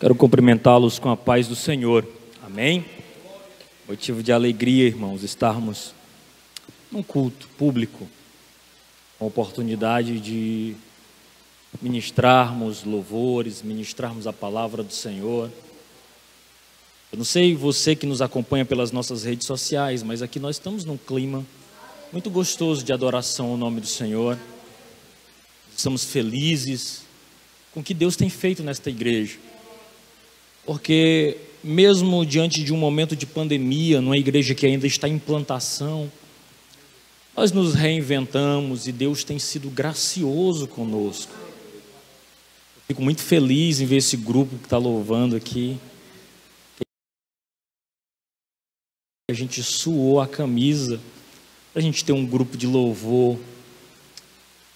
Quero cumprimentá-los com a paz do Senhor. Amém? Motivo de alegria, irmãos, estarmos num culto público, com a oportunidade de ministrarmos louvores, ministrarmos a palavra do Senhor. Eu não sei você que nos acompanha pelas nossas redes sociais, mas aqui nós estamos num clima muito gostoso de adoração ao nome do Senhor. Estamos felizes com o que Deus tem feito nesta igreja. Porque, mesmo diante de um momento de pandemia, numa igreja que ainda está em plantação, nós nos reinventamos e Deus tem sido gracioso conosco. Fico muito feliz em ver esse grupo que está louvando aqui. A gente suou a camisa a gente ter um grupo de louvor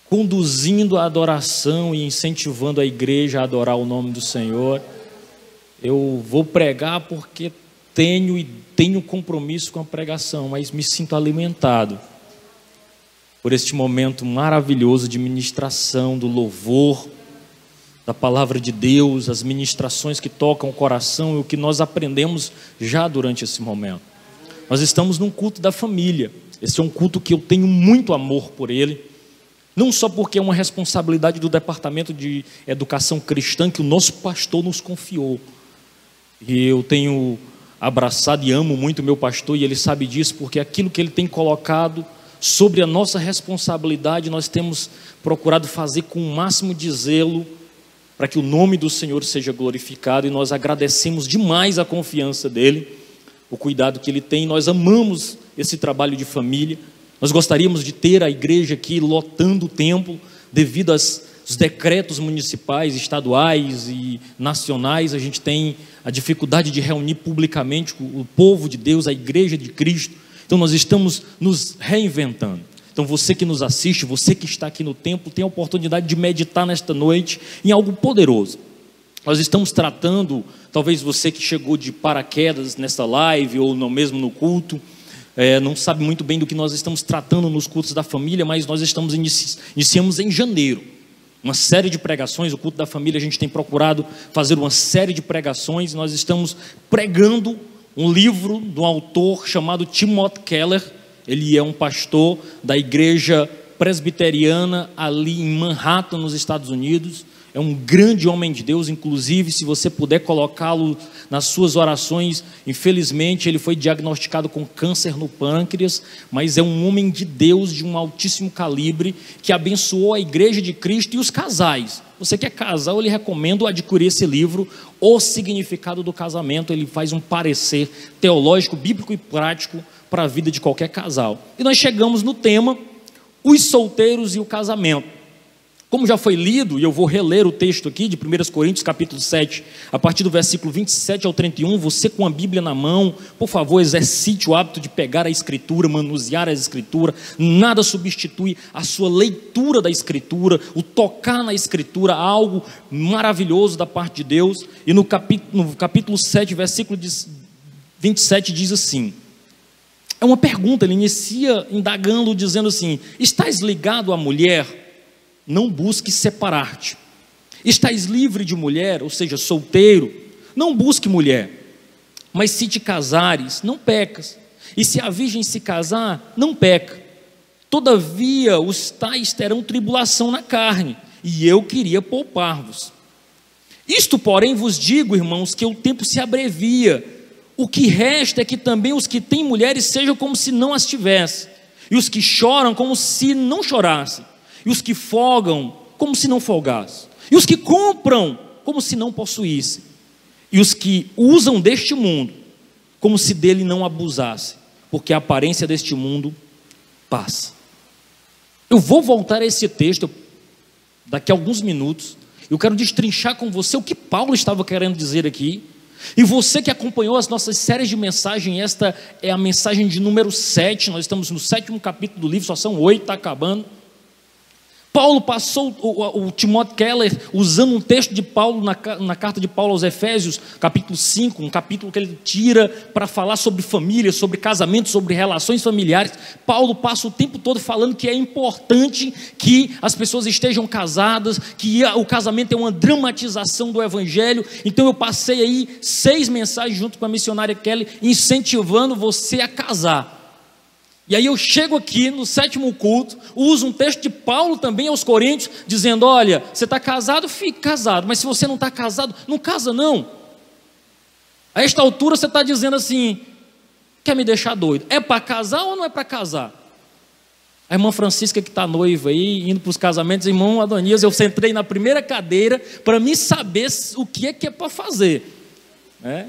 conduzindo a adoração e incentivando a igreja a adorar o nome do Senhor. Eu vou pregar porque tenho e tenho compromisso com a pregação, mas me sinto alimentado por este momento maravilhoso de ministração, do louvor, da palavra de Deus, as ministrações que tocam o coração e o que nós aprendemos já durante esse momento. Nós estamos num culto da família. Esse é um culto que eu tenho muito amor por ele. Não só porque é uma responsabilidade do Departamento de Educação Cristã que o nosso pastor nos confiou. E eu tenho abraçado e amo muito meu pastor, e ele sabe disso, porque aquilo que ele tem colocado sobre a nossa responsabilidade, nós temos procurado fazer com o máximo de zelo, para que o nome do Senhor seja glorificado, e nós agradecemos demais a confiança dele, o cuidado que ele tem, nós amamos esse trabalho de família. Nós gostaríamos de ter a igreja aqui lotando o templo, devido aos decretos municipais, estaduais e nacionais. A gente tem a dificuldade de reunir publicamente o povo de Deus, a igreja de Cristo. Então nós estamos nos reinventando. Então você que nos assiste, você que está aqui no templo, tem a oportunidade de meditar nesta noite em algo poderoso. Nós estamos tratando, talvez você que chegou de paraquedas nesta live ou no mesmo no culto, é, não sabe muito bem do que nós estamos tratando nos cultos da família, mas nós estamos inici iniciamos em janeiro uma série de pregações. O culto da família a gente tem procurado fazer uma série de pregações. Nós estamos pregando um livro de um autor chamado Timothy Keller. Ele é um pastor da igreja presbiteriana ali em Manhattan, nos Estados Unidos é um grande homem de Deus, inclusive, se você puder colocá-lo nas suas orações, infelizmente ele foi diagnosticado com câncer no pâncreas, mas é um homem de Deus de um altíssimo calibre que abençoou a igreja de Cristo e os casais. Você quer casar, eu lhe recomendo adquirir esse livro, O Significado do Casamento. Ele faz um parecer teológico, bíblico e prático para a vida de qualquer casal. E nós chegamos no tema: os solteiros e o casamento. Como já foi lido, e eu vou reler o texto aqui de 1 Coríntios capítulo 7, a partir do versículo 27 ao 31, você com a Bíblia na mão, por favor, exercite o hábito de pegar a Escritura, manusear a Escritura, nada substitui a sua leitura da Escritura, o tocar na Escritura, algo maravilhoso da parte de Deus, e no capítulo, no capítulo 7, versículo 27 diz assim, é uma pergunta, ele inicia indagando, dizendo assim, estás ligado à mulher não busque separar-te. Estás livre de mulher, ou seja, solteiro, não busque mulher. Mas se te casares, não pecas. E se a virgem se casar, não peca. Todavia, os tais terão tribulação na carne, e eu queria poupar-vos. Isto, porém, vos digo, irmãos, que o tempo se abrevia. O que resta é que também os que têm mulheres sejam como se não as tivessem, e os que choram como se não chorassem e os que folgam como se não folgassem, e os que compram como se não possuíssem, e os que usam deste mundo como se dele não abusassem, porque a aparência deste mundo passa. Eu vou voltar a esse texto daqui a alguns minutos. Eu quero destrinchar com você o que Paulo estava querendo dizer aqui. E você que acompanhou as nossas séries de mensagem, esta é a mensagem de número 7. Nós estamos no sétimo capítulo do livro, só são oito, está acabando. Paulo passou, o, o, Timothy Keller, usando um texto de Paulo na, na, carta de Paulo aos Efésios, capítulo 5, um capítulo que ele tira para falar sobre família, sobre casamento, sobre relações familiares. Paulo passa o tempo todo falando que é importante que as pessoas estejam casadas, que o casamento é uma dramatização do evangelho. Então eu passei aí seis mensagens junto com a missionária Kelly, incentivando você a casar. E aí eu chego aqui no sétimo culto, uso um texto de Paulo também aos Coríntios, dizendo: olha, você está casado, fique casado, mas se você não está casado, não casa não. A esta altura você está dizendo assim: quer me deixar doido? É para casar ou não é para casar? A irmã Francisca que está noiva aí, indo para os casamentos, irmão Adonias, eu sentei na primeira cadeira para me saber o que é que é para fazer. É,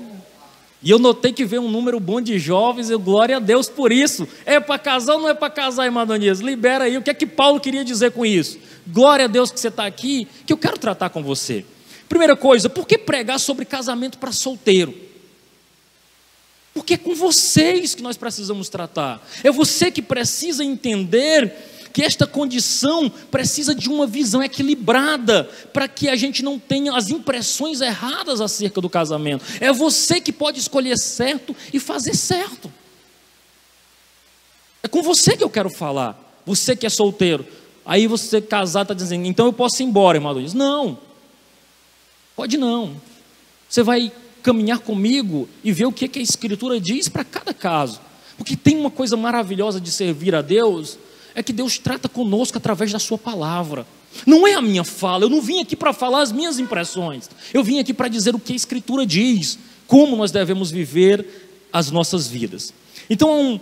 e eu notei que veio um número bom de jovens, eu glória a Deus por isso. É para casar ou não é para casar, irmã Donias? Libera aí. O que é que Paulo queria dizer com isso? Glória a Deus que você está aqui, que eu quero tratar com você. Primeira coisa, por que pregar sobre casamento para solteiro? Porque é com vocês que nós precisamos tratar. É você que precisa entender que esta condição precisa de uma visão equilibrada para que a gente não tenha as impressões erradas acerca do casamento. É você que pode escolher certo e fazer certo. É com você que eu quero falar. Você que é solteiro. Aí você casado está dizendo, então eu posso ir embora, irmão Luiz. Não. Pode não. Você vai caminhar comigo e ver o que, que a Escritura diz para cada caso. Porque tem uma coisa maravilhosa de servir a Deus, é que Deus trata conosco através da Sua palavra. Não é a minha fala, eu não vim aqui para falar as minhas impressões, eu vim aqui para dizer o que a Escritura diz, como nós devemos viver as nossas vidas. Então,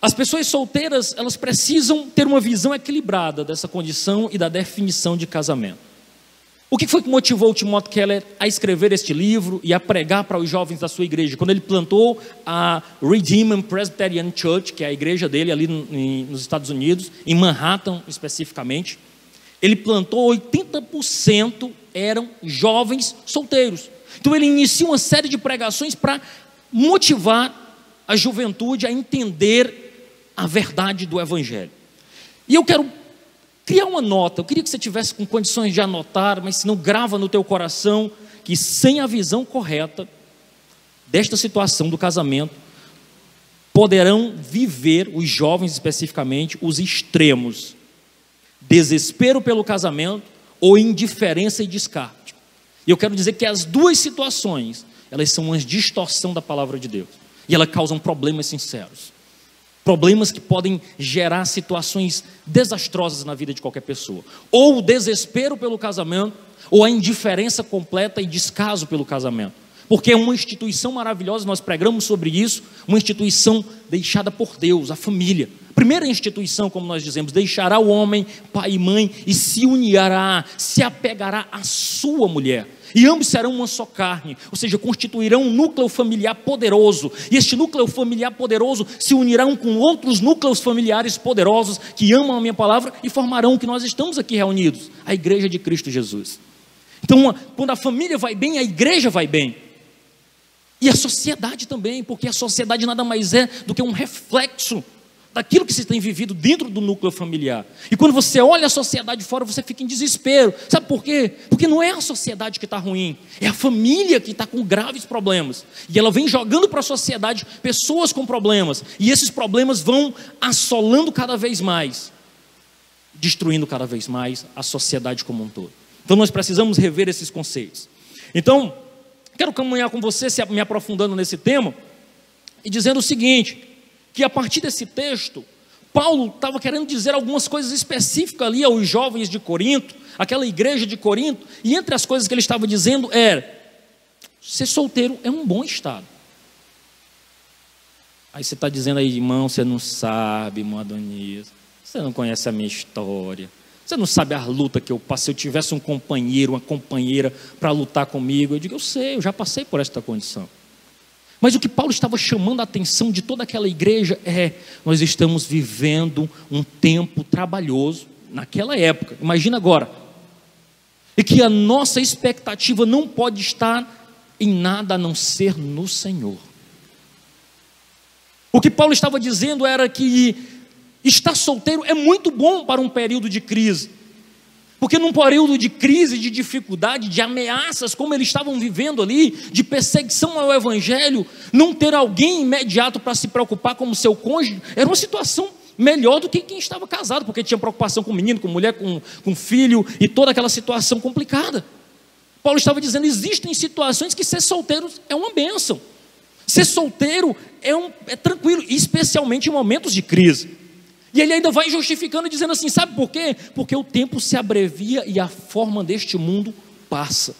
as pessoas solteiras, elas precisam ter uma visão equilibrada dessa condição e da definição de casamento. O que foi que motivou o Timothy Keller a escrever este livro e a pregar para os jovens da sua igreja? Quando ele plantou a Redeemer Presbyterian Church, que é a igreja dele ali nos Estados Unidos, em Manhattan especificamente, ele plantou 80% eram jovens solteiros. Então ele inicia uma série de pregações para motivar a juventude a entender a verdade do Evangelho. E eu quero criar uma nota. Eu queria que você tivesse com condições de anotar, mas se não grava no teu coração que sem a visão correta desta situação do casamento poderão viver os jovens especificamente os extremos: desespero pelo casamento ou indiferença e descarte. E eu quero dizer que as duas situações, elas são uma distorção da palavra de Deus e elas causam problemas sinceros. Problemas que podem gerar situações desastrosas na vida de qualquer pessoa. Ou o desespero pelo casamento, ou a indiferença completa e descaso pelo casamento. Porque é uma instituição maravilhosa, nós pregamos sobre isso, uma instituição deixada por Deus, a família. Primeira instituição, como nós dizemos, deixará o homem, pai e mãe, e se unirá, se apegará à sua mulher e ambos serão uma só carne, ou seja, constituirão um núcleo familiar poderoso, e este núcleo familiar poderoso se unirão com outros núcleos familiares poderosos que amam a minha palavra e formarão o que nós estamos aqui reunidos, a igreja de Cristo Jesus. Então, quando a família vai bem, a igreja vai bem. E a sociedade também, porque a sociedade nada mais é do que um reflexo daquilo que se tem vivido dentro do núcleo familiar. E quando você olha a sociedade fora, você fica em desespero. Sabe por quê? Porque não é a sociedade que está ruim, é a família que está com graves problemas. E ela vem jogando para a sociedade pessoas com problemas. E esses problemas vão assolando cada vez mais, destruindo cada vez mais a sociedade como um todo. Então nós precisamos rever esses conceitos. Então, quero caminhar com você, me aprofundando nesse tema, e dizendo o seguinte que a partir desse texto, Paulo estava querendo dizer algumas coisas específicas ali aos jovens de Corinto, aquela igreja de Corinto, e entre as coisas que ele estava dizendo era: ser solteiro é um bom estado. Aí você está dizendo aí, irmão, você não sabe, irmão Adonias, você não conhece a minha história, você não sabe a luta que eu passei. Se eu tivesse um companheiro, uma companheira para lutar comigo, eu digo, eu sei, eu já passei por esta condição. Mas o que Paulo estava chamando a atenção de toda aquela igreja é: nós estamos vivendo um tempo trabalhoso naquela época, imagina agora. E que a nossa expectativa não pode estar em nada a não ser no Senhor. O que Paulo estava dizendo era que estar solteiro é muito bom para um período de crise. Porque num período de crise, de dificuldade, de ameaças, como eles estavam vivendo ali, de perseguição ao Evangelho, não ter alguém imediato para se preocupar como seu cônjuge, era uma situação melhor do que quem estava casado, porque tinha preocupação com menino, com mulher, com, com filho e toda aquela situação complicada. Paulo estava dizendo: existem situações que ser solteiro é uma bênção. Ser solteiro é, um, é tranquilo, especialmente em momentos de crise. E ele ainda vai justificando, dizendo assim: sabe por quê? Porque o tempo se abrevia e a forma deste mundo passa.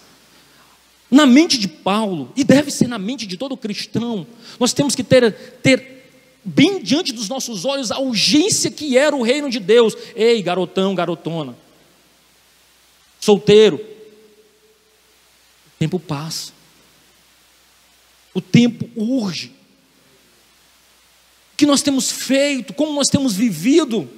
Na mente de Paulo, e deve ser na mente de todo cristão, nós temos que ter, ter bem diante dos nossos olhos a urgência que era o reino de Deus. Ei, garotão, garotona, solteiro, o tempo passa, o tempo urge que nós temos feito, como nós temos vivido.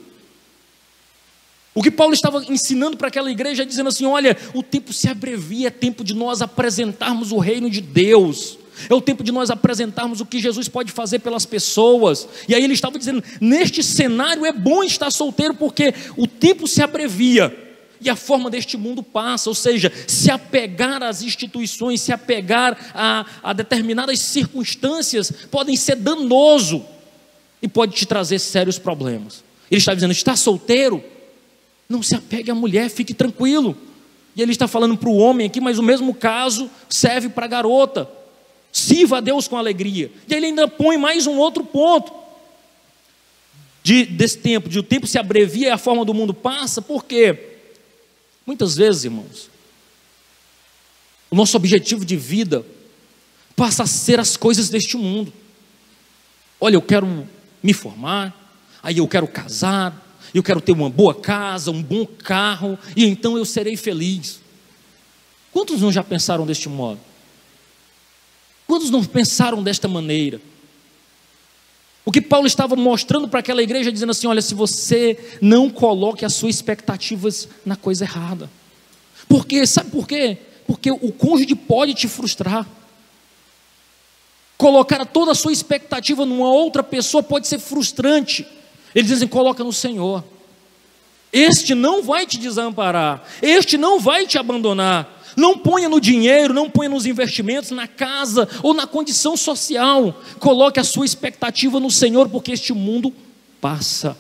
O que Paulo estava ensinando para aquela igreja, dizendo assim: olha, o tempo se abrevia, é tempo de nós apresentarmos o reino de Deus. É o tempo de nós apresentarmos o que Jesus pode fazer pelas pessoas. E aí ele estava dizendo: neste cenário é bom estar solteiro, porque o tempo se abrevia e a forma deste mundo passa. Ou seja, se apegar às instituições, se apegar a, a determinadas circunstâncias, podem ser danoso e pode te trazer sérios problemas. Ele está dizendo: está solteiro? Não se apegue à mulher, fique tranquilo. E ele está falando para o homem aqui, mas o mesmo caso serve para a garota. Sirva a Deus com alegria. E ele ainda põe mais um outro ponto. De, desse tempo, de o tempo se abrevia e a forma do mundo passa, porque muitas vezes, irmãos, o nosso objetivo de vida passa a ser as coisas deste mundo. Olha, eu quero me formar, aí eu quero casar, eu quero ter uma boa casa, um bom carro, e então eu serei feliz. Quantos não já pensaram deste modo? Quantos não pensaram desta maneira? O que Paulo estava mostrando para aquela igreja, dizendo assim: olha, se você não coloque as suas expectativas na coisa errada. Por quê? Sabe por quê? Porque o cônjuge pode te frustrar colocar toda a sua expectativa numa outra pessoa pode ser frustrante. Eles dizem: coloca no Senhor. Este não vai te desamparar, este não vai te abandonar. Não ponha no dinheiro, não ponha nos investimentos, na casa ou na condição social. Coloque a sua expectativa no Senhor, porque este mundo passa.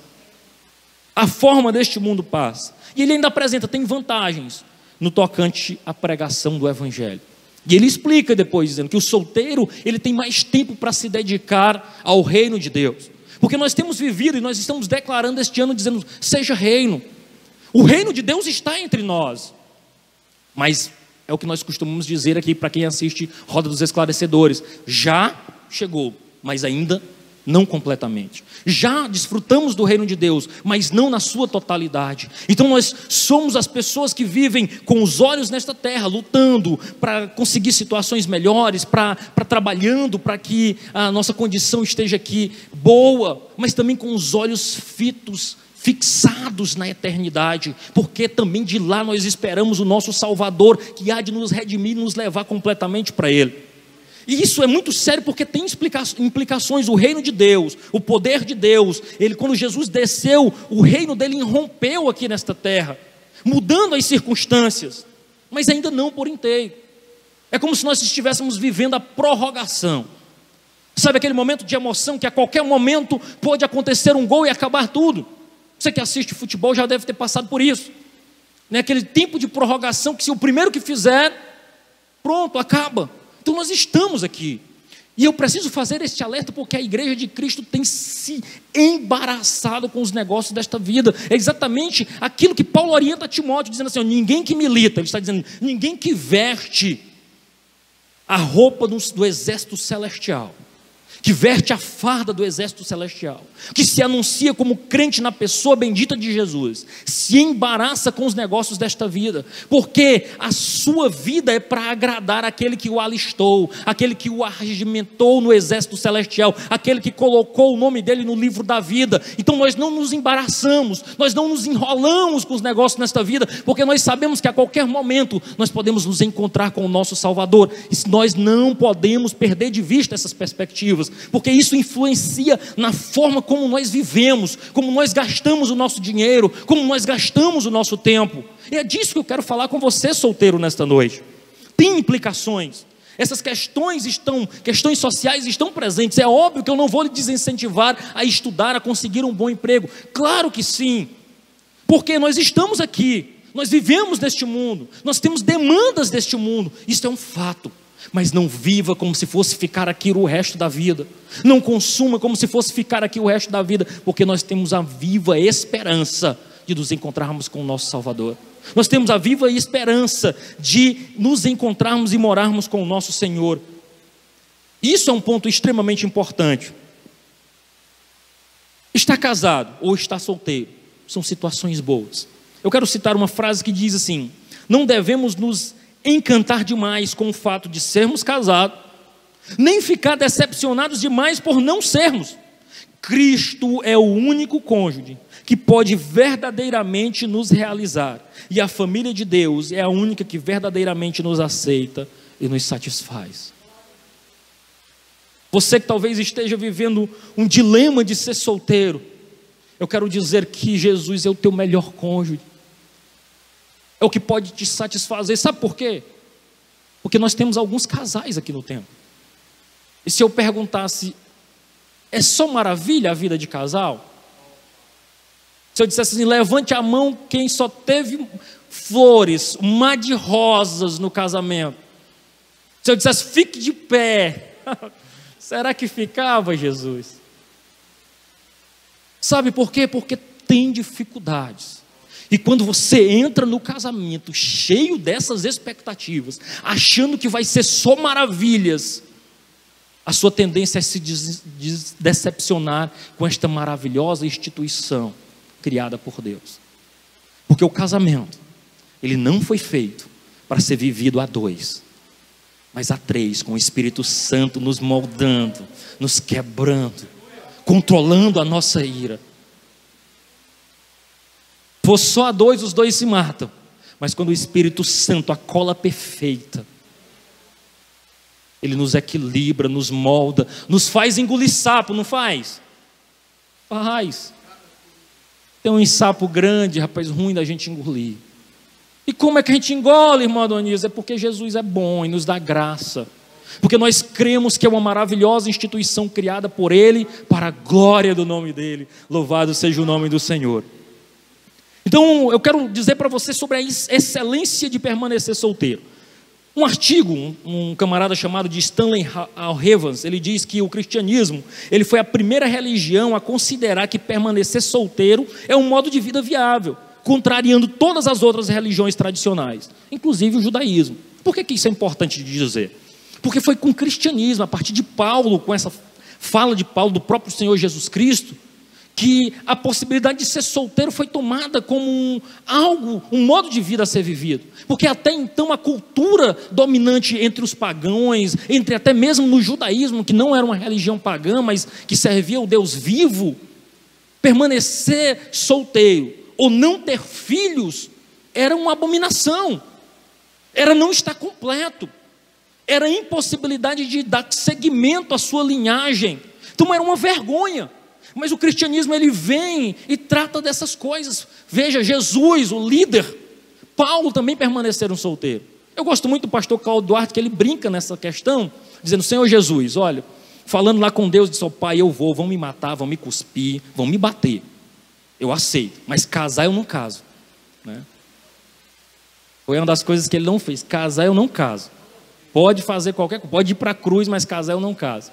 A forma deste mundo passa. E ele ainda apresenta, tem vantagens no tocante à pregação do Evangelho. E ele explica depois, dizendo que o solteiro ele tem mais tempo para se dedicar ao reino de Deus. Porque nós temos vivido e nós estamos declarando este ano, dizendo: seja reino. O reino de Deus está entre nós. Mas é o que nós costumamos dizer aqui para quem assiste Roda dos Esclarecedores: já chegou, mas ainda não completamente. Já desfrutamos do reino de Deus, mas não na sua totalidade. Então nós somos as pessoas que vivem com os olhos nesta terra, lutando para conseguir situações melhores, para trabalhando para que a nossa condição esteja aqui boa, mas também com os olhos fitos fixados na eternidade, porque também de lá nós esperamos o nosso Salvador, que há de nos redimir e nos levar completamente para Ele. E isso é muito sério porque tem implicações. O reino de Deus, o poder de Deus, ele quando Jesus desceu, o reino dele irrompeu aqui nesta terra, mudando as circunstâncias, mas ainda não por inteiro. É como se nós estivéssemos vivendo a prorrogação. Sabe aquele momento de emoção que a qualquer momento pode acontecer um gol e acabar tudo? Você que assiste futebol já deve ter passado por isso. Né? Aquele tempo de prorrogação que se o primeiro que fizer, pronto, acaba. Então nós estamos aqui. E eu preciso fazer este alerta porque a igreja de Cristo tem se embaraçado com os negócios desta vida. É exatamente aquilo que Paulo orienta a Timóteo, dizendo assim: ninguém que milita, ele está dizendo, ninguém que veste a roupa do, do exército celestial que verte a farda do exército celestial, que se anuncia como crente na pessoa bendita de Jesus, se embaraça com os negócios desta vida, porque a sua vida é para agradar aquele que o alistou, aquele que o arregimentou no exército celestial, aquele que colocou o nome dele no livro da vida. Então nós não nos embaraçamos, nós não nos enrolamos com os negócios nesta vida, porque nós sabemos que a qualquer momento nós podemos nos encontrar com o nosso Salvador, e nós não podemos perder de vista essas perspectivas porque isso influencia na forma como nós vivemos, como nós gastamos o nosso dinheiro, como nós gastamos o nosso tempo. E é disso que eu quero falar com você, solteiro, nesta noite. Tem implicações. Essas questões estão, questões sociais estão presentes. É óbvio que eu não vou lhe desincentivar a estudar, a conseguir um bom emprego. Claro que sim. Porque nós estamos aqui, nós vivemos neste mundo, nós temos demandas deste mundo. Isso é um fato. Mas não viva como se fosse ficar aqui o resto da vida. Não consuma como se fosse ficar aqui o resto da vida, porque nós temos a viva esperança de nos encontrarmos com o nosso Salvador. Nós temos a viva esperança de nos encontrarmos e morarmos com o nosso Senhor. Isso é um ponto extremamente importante. Está casado ou está solteiro são situações boas. Eu quero citar uma frase que diz assim: Não devemos nos encantar demais com o fato de sermos casados, nem ficar decepcionados demais por não sermos. Cristo é o único cônjuge que pode verdadeiramente nos realizar. E a família de Deus é a única que verdadeiramente nos aceita e nos satisfaz. Você que talvez esteja vivendo um dilema de ser solteiro, eu quero dizer que Jesus é o teu melhor cônjuge. É o que pode te satisfazer. Sabe por quê? Porque nós temos alguns casais aqui no templo. E se eu perguntasse, é só maravilha a vida de casal? Se eu dissesse assim, levante a mão quem só teve flores, mar de rosas no casamento. Se eu dissesse, fique de pé, será que ficava, Jesus? Sabe por quê? Porque tem dificuldades. E quando você entra no casamento cheio dessas expectativas, achando que vai ser só maravilhas, a sua tendência é se decepcionar com esta maravilhosa instituição criada por Deus. Porque o casamento, ele não foi feito para ser vivido a dois, mas a três, com o Espírito Santo nos moldando, nos quebrando, controlando a nossa ira. For só a dois, os dois se matam. Mas quando o Espírito Santo, a cola perfeita, ele nos equilibra, nos molda, nos faz engolir sapo, não faz? Faz. Tem um sapo grande, rapaz, ruim da gente engolir. E como é que a gente engole, irmão Adonias? É porque Jesus é bom e nos dá graça. Porque nós cremos que é uma maravilhosa instituição criada por Ele para a glória do nome dEle. Louvado seja o nome do Senhor. Então, eu quero dizer para você sobre a excelência de permanecer solteiro. Um artigo, um, camarada chamado de Stanley Evans, ele diz que o cristianismo ele foi a primeira religião a considerar que permanecer solteiro é um modo de vida viável, contrariando todas as outras religiões tradicionais, inclusive o judaísmo. Por que, que isso é importante de dizer? Porque foi com o cristianismo, a partir de Paulo, com essa fala de Paulo do próprio Senhor Jesus Cristo, que a possibilidade de ser solteiro foi tomada como um, algo, um modo de vida a ser vivido. Porque até então a cultura dominante entre os pagãos, entre até mesmo no judaísmo, que não era uma religião pagã, mas que servia ao Deus vivo, permanecer solteiro ou não ter filhos era uma abominação, era não estar completo, era impossibilidade de dar seguimento à sua linhagem, então era uma vergonha. Mas o cristianismo ele vem e trata dessas coisas. Veja, Jesus, o líder, Paulo também permaneceram solteiros. Eu gosto muito do pastor Carl Duarte, que ele brinca nessa questão, dizendo: Senhor Jesus, olha, falando lá com Deus, disse: oh, Pai, eu vou, vão me matar, vão me cuspir, vão me bater. Eu aceito, mas casar eu não caso. Né? Foi uma das coisas que ele não fez: casar eu não caso. Pode fazer qualquer coisa, pode ir para a cruz, mas casar eu não caso.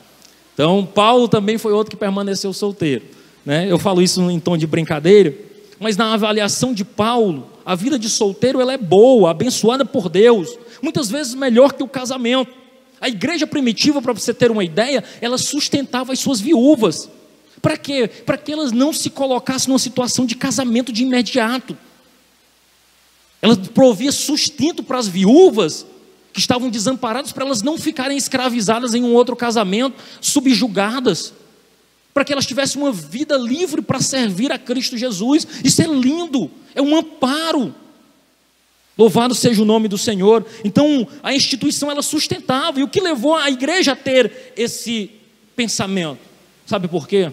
Então, Paulo também foi outro que permaneceu solteiro. Né? Eu falo isso em tom de brincadeira, mas na avaliação de Paulo, a vida de solteiro ela é boa, abençoada por Deus, muitas vezes melhor que o casamento. A igreja primitiva, para você ter uma ideia, ela sustentava as suas viúvas. Para quê? Para que elas não se colocassem numa situação de casamento de imediato. Ela provia sustento para as viúvas que estavam desamparadas para elas não ficarem escravizadas em um outro casamento, subjugadas, para que elas tivessem uma vida livre para servir a Cristo Jesus. Isso é lindo, é um amparo. Louvado seja o nome do Senhor. Então, a instituição ela sustentava, e o que levou a igreja a ter esse pensamento. Sabe por quê?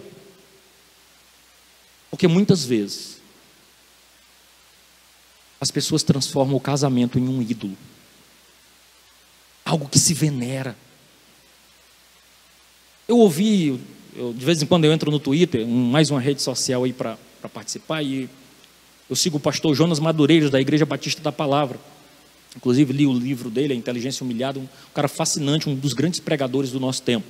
Porque muitas vezes as pessoas transformam o casamento em um ídolo, algo que se venera. Eu ouvi, eu, de vez em quando eu entro no Twitter, um, mais uma rede social aí para participar, e eu sigo o pastor Jonas Madureiros, da Igreja Batista da Palavra. Inclusive li o livro dele, A Inteligência Humilhada, um cara fascinante, um dos grandes pregadores do nosso tempo.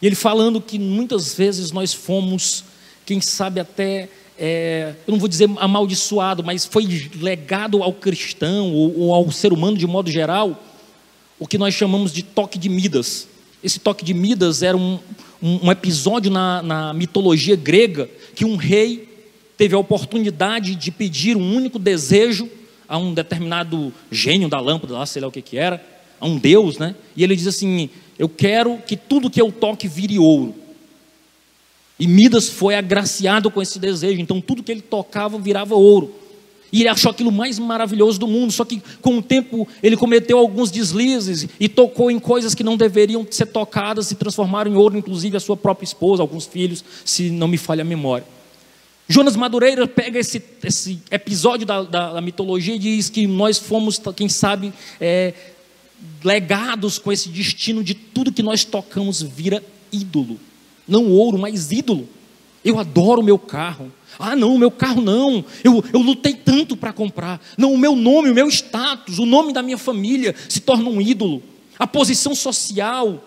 E ele falando que muitas vezes nós fomos, quem sabe até, é, eu não vou dizer amaldiçoado, mas foi legado ao cristão ou, ou ao ser humano de modo geral, o que nós chamamos de toque de Midas. Esse toque de Midas era um, um, um episódio na, na mitologia grega que um rei teve a oportunidade de pedir um único desejo a um determinado gênio da lâmpada, lá sei lá o que que era, a um deus, né? E ele diz assim: Eu quero que tudo que eu toque vire ouro. E Midas foi agraciado com esse desejo, então tudo que ele tocava virava ouro. E ele achou aquilo mais maravilhoso do mundo, só que com o tempo ele cometeu alguns deslizes e tocou em coisas que não deveriam ser tocadas e transformaram em ouro, inclusive a sua própria esposa, alguns filhos, se não me falha a memória. Jonas Madureira pega esse, esse episódio da, da, da, mitologia e diz que nós fomos, quem sabe, é, legados com esse destino de tudo que nós tocamos vira ídolo. Não ouro, mas ídolo. Eu adoro o meu carro. Ah, não, meu carro não. Eu, eu lutei tanto para comprar. Não, o meu nome, o meu status, o nome da minha família se torna um ídolo. A posição social,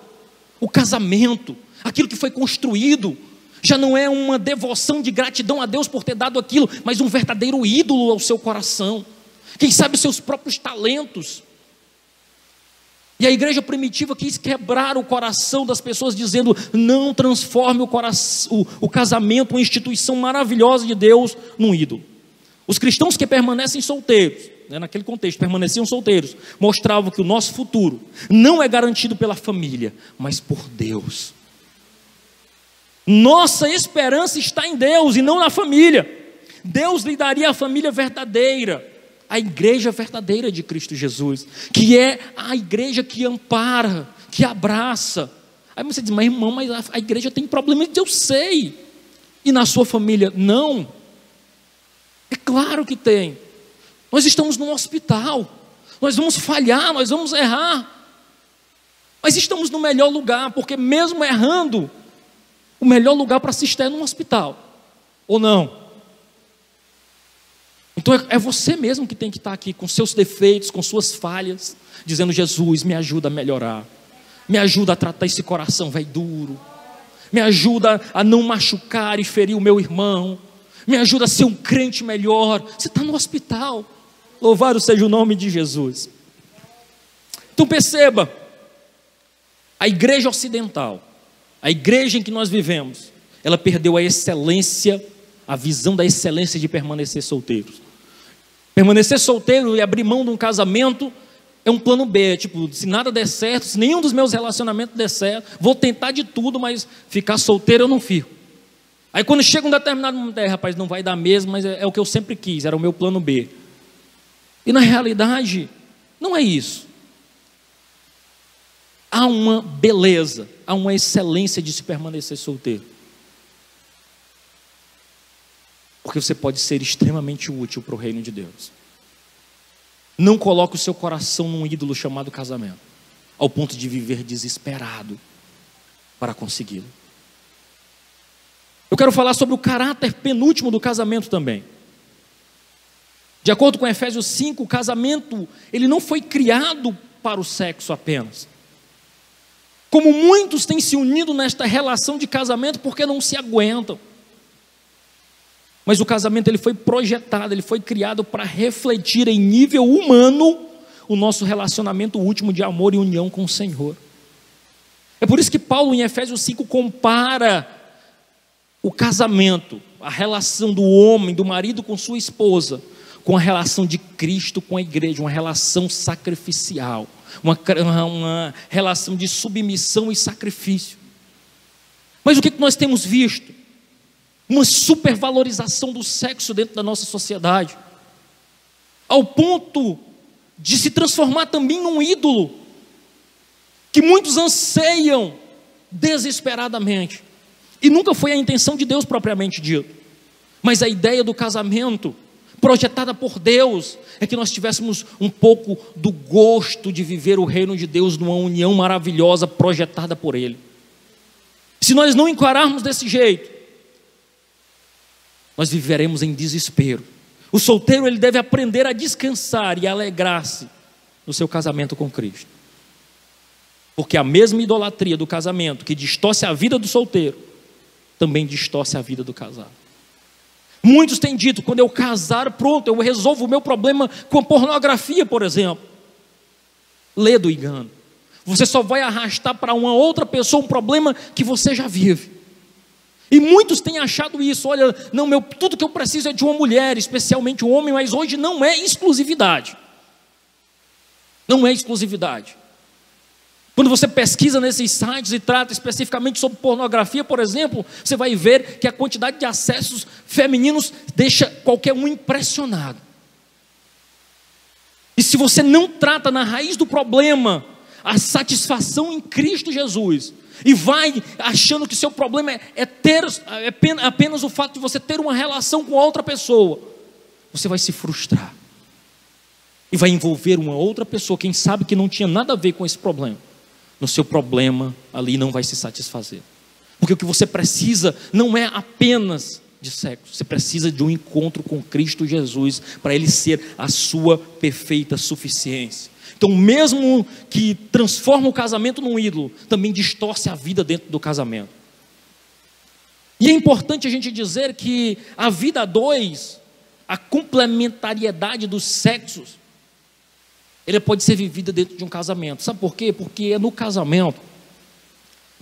o casamento, aquilo que foi construído, já não é uma devoção de gratidão a Deus por ter dado aquilo, mas um verdadeiro ídolo ao seu coração. Quem sabe seus próprios talentos. E a igreja primitiva quis quebrar o coração das pessoas, dizendo: não transforme o, coração, o, o casamento, uma instituição maravilhosa de Deus, num ídolo. Os cristãos que permanecem solteiros, né, naquele contexto, permaneciam solteiros, mostravam que o nosso futuro não é garantido pela família, mas por Deus. Nossa esperança está em Deus e não na família. Deus lhe daria a família verdadeira, a igreja verdadeira de Cristo Jesus, que é a igreja que ampara, que abraça. Aí você diz, mas irmão, mas a, igreja tem problemas, eu sei. E na sua família, não. É claro que tem. Nós estamos num hospital, nós vamos falhar, nós vamos errar. Mas estamos no melhor lugar, porque mesmo errando, o melhor lugar para se estar é num hospital. Ou não? Então é, é você mesmo que tem que estar aqui com seus defeitos, com suas falhas, dizendo: Jesus, me ajuda a melhorar, me ajuda a tratar esse coração velho duro, me ajuda a não machucar e ferir o meu irmão, me ajuda a ser um crente melhor. Você está no hospital, louvado seja o nome de Jesus. Então perceba, a igreja ocidental, a igreja em que nós vivemos, ela perdeu a excelência, a visão da excelência de permanecer solteiros. Permanecer solteiro e abrir mão de um casamento é um plano B, tipo, se nada der certo, se nenhum dos meus relacionamentos der certo, vou tentar de tudo, mas ficar solteiro eu não fico. Aí quando chega um determinado momento, é, rapaz, não vai dar mesmo, mas é, é o que eu sempre quis, era o meu plano B. E na realidade, não é isso há uma beleza, há uma excelência de se permanecer solteiro. Porque você pode ser extremamente útil para o reino de Deus. Não coloque o seu coração num ídolo chamado casamento, ao ponto de viver desesperado para consegui-lo. Eu quero falar sobre o caráter penúltimo do casamento também. De acordo com Efésios 5, o casamento, ele não foi criado para o sexo apenas. Como muitos têm se unido nesta relação de casamento porque não se aguentam. Mas o casamento ele foi projetado, ele foi criado para refletir em nível humano o nosso relacionamento último de amor e união com o Senhor. É por isso que Paulo em Efésios 5 compara o casamento, a relação do homem, do marido com sua esposa, com a relação de Cristo com a igreja, uma relação sacrificial uma, uma relação de submissão e sacrifício. Mas o que nós temos visto? Uma supervalorização do sexo dentro da nossa sociedade, ao ponto de se transformar também num ídolo, que muitos anseiam desesperadamente. E nunca foi a intenção de Deus propriamente dito. Mas a ideia do casamento, projetada por Deus, é que nós tivéssemos um pouco do gosto de viver o reino de Deus numa união maravilhosa projetada por Ele. Se nós não encararmos desse jeito, nós viveremos em desespero. O solteiro ele deve aprender a descansar e alegrar-se no seu casamento com Cristo. Porque a mesma idolatria do casamento que distorce a vida do solteiro, também distorce a vida do casado. Muitos têm dito: quando eu casar, pronto, eu resolvo o meu problema com a pornografia, por exemplo. Lê do engano. Você só vai arrastar para uma outra pessoa um problema que você já vive. E muitos têm achado isso. Olha, não, meu, tudo que eu preciso é de uma mulher, especialmente um homem, mas hoje não é exclusividade. Não é exclusividade. Quando você pesquisa nesses sites e trata especificamente sobre pornografia, por exemplo, você vai ver que a quantidade de acessos femininos deixa qualquer um impressionado. E se você não trata na raiz do problema a satisfação em Cristo Jesus, e vai achando que seu problema é, é ter é apenas o fato de você ter uma relação com outra pessoa, você vai se frustrar. E vai envolver uma outra pessoa, quem sabe que não tinha nada a ver com esse problema no seu problema ali não vai se satisfazer. Porque o que você precisa não é apenas de sexo, você precisa de um encontro com Cristo Jesus para ele ser a sua perfeita suficiência. Então, mesmo que transforma o casamento num ídolo, também distorce a vida dentro do casamento. E é importante a gente dizer que a vida a dois, a complementariedade dos sexos, ele pode ser vivida dentro de um casamento. Sabe por quê? Porque é no casamento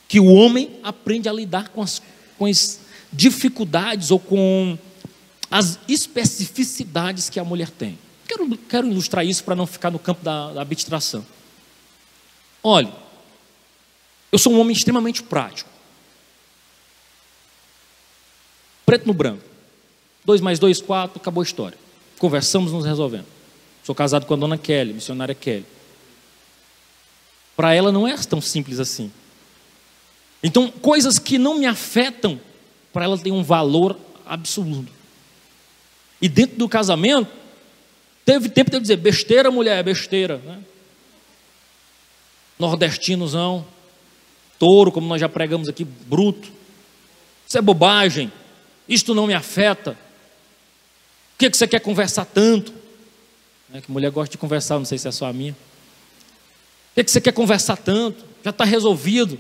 que o homem aprende a lidar com as, com as dificuldades ou com as especificidades que a mulher tem. Quero, quero ilustrar isso para não ficar no campo da, da abstração. Olha, eu sou um homem extremamente prático. Preto no branco. Dois mais dois, quatro, acabou a história. Conversamos, nos resolvemos. Sou casado com a dona Kelly, missionária Kelly. Para ela não é tão simples assim. Então, coisas que não me afetam, para ela tem um valor absoluto. E dentro do casamento, teve tempo de dizer: besteira, mulher, besteira. Né? Nordestinozão, touro, como nós já pregamos aqui, bruto. Isso é bobagem. Isto não me afeta. O que, é que você quer conversar tanto? Né, que mulher gosta de conversar, não sei se é só a minha. Por que, que você quer conversar tanto? Já está resolvido.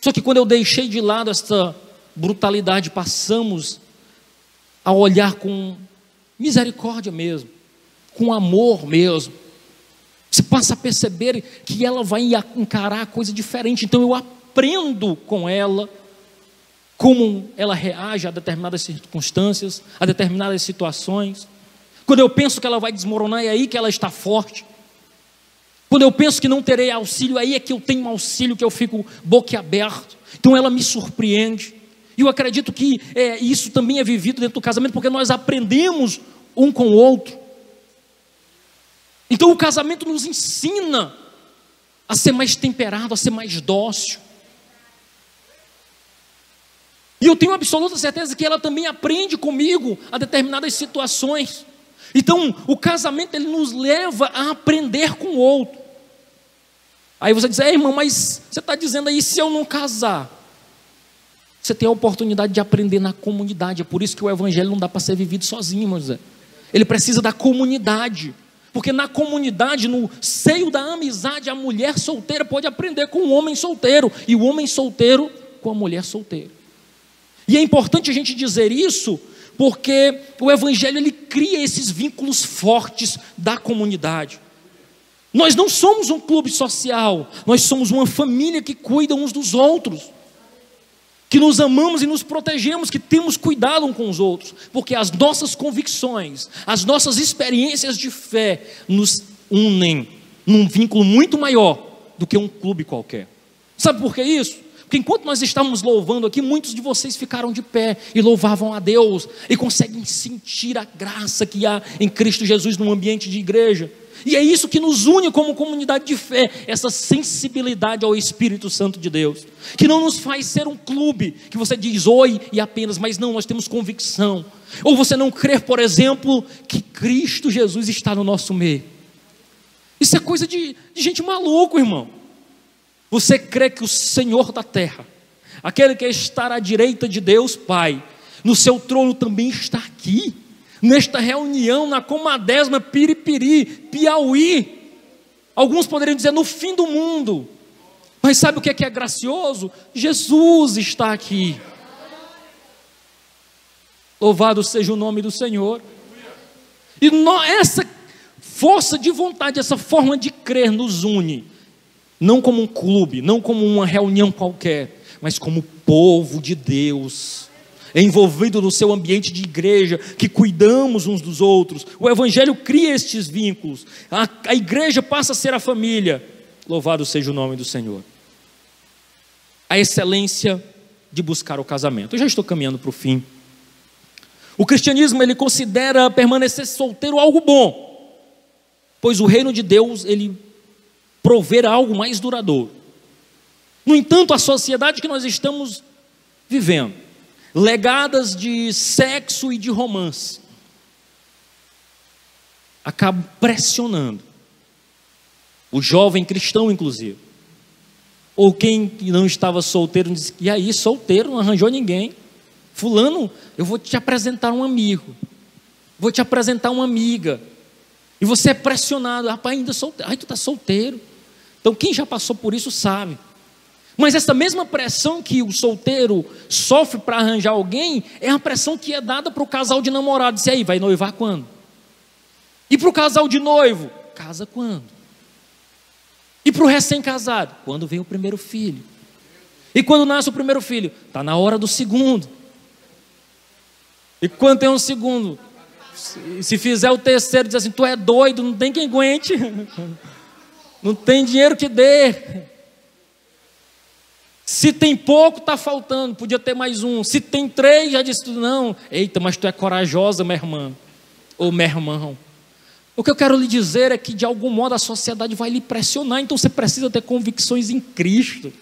Só que quando eu deixei de lado essa brutalidade, passamos a olhar com misericórdia mesmo, com amor mesmo. Você passa a perceber que ela vai encarar coisa diferente. Então eu aprendo com ela como ela reage a determinadas circunstâncias, a determinadas situações. Quando eu penso que ela vai desmoronar, é aí que ela está forte. Quando eu penso que não terei auxílio, aí é que eu tenho um auxílio que eu fico boquiaberto. Então ela me surpreende. E eu acredito que é, isso também é vivido dentro do casamento, porque nós aprendemos um com o outro. Então o casamento nos ensina a ser mais temperado, a ser mais dócil. E eu tenho absoluta certeza que ela também aprende comigo a determinadas situações. Então, o casamento ele nos leva a aprender com o outro. Aí você diz, é, irmão, mas você está dizendo aí, se eu não casar? Você tem a oportunidade de aprender na comunidade. É por isso que o evangelho não dá para ser vivido sozinho, irmão José. Ele precisa da comunidade. Porque na comunidade, no seio da amizade, a mulher solteira pode aprender com o homem solteiro. E o homem solteiro com a mulher solteira. E é importante a gente dizer isso, porque o evangelho ele cria esses vínculos fortes da comunidade. Nós não somos um clube social, nós somos uma família que cuida uns dos outros, que nos amamos e nos protegemos, que temos cuidado uns com os outros, porque as nossas convicções, as nossas experiências de fé nos unem num vínculo muito maior do que um clube qualquer. Sabe por que isso? Porque enquanto nós estávamos louvando aqui, muitos de vocês ficaram de pé e louvavam a Deus e conseguem sentir a graça que há em Cristo Jesus no ambiente de igreja. E é isso que nos une como comunidade de fé, essa sensibilidade ao Espírito Santo de Deus, que não nos faz ser um clube que você diz oi e apenas, mas não, nós temos convicção. Ou você não crer, por exemplo, que Cristo Jesus está no nosso meio. Isso é coisa de, de gente maluco, irmão. Você crê que o Senhor da terra, aquele que está à direita de Deus Pai, no seu trono também está aqui nesta reunião na comadésima Piripiri, Piauí. Alguns poderiam dizer no fim do mundo. Mas sabe o que é, que é gracioso? Jesus está aqui. Louvado seja o nome do Senhor. E nós, essa força de vontade, essa forma de crer nos une, não como um clube, não como uma reunião qualquer, mas como povo de Deus envolvido no seu ambiente de igreja, que cuidamos uns dos outros. O Evangelho cria estes vínculos. A, a igreja passa a ser a família. Louvado seja o nome do Senhor. A excelência de buscar o casamento. Eu já estou caminhando para o fim. O cristianismo ele considera permanecer solteiro algo bom, pois o reino de Deus ele prover algo mais duradouro. No entanto, a sociedade que nós estamos vivendo legadas de sexo e de romance, acaba pressionando o jovem cristão, inclusive, ou quem não estava solteiro, e aí, solteiro, não arranjou ninguém. Fulano, eu vou te apresentar um amigo, vou te apresentar uma amiga. E você é pressionado, rapaz, ainda solteiro, ai, tu está solteiro. Então, quem já passou por isso sabe. Mas essa mesma pressão que o solteiro sofre para arranjar alguém é a pressão que é dada para o casal de namorados. E aí, vai noivar quando? E para o casal de noivo? Casa quando? E para o recém-casado? Quando vem o primeiro filho? E quando nasce o primeiro filho? Está na hora do segundo. E quando tem um segundo? Se fizer o terceiro, diz assim: Tu é doido, não tem quem aguente, não tem dinheiro que dê. Se tem pouco, está faltando, podia ter mais um. Se tem três, já disse tudo, não. Eita, mas tu é corajosa, minha irmã, ou meu irmão. O que eu quero lhe dizer é que, de algum modo, a sociedade vai lhe pressionar, então você precisa ter convicções em Cristo.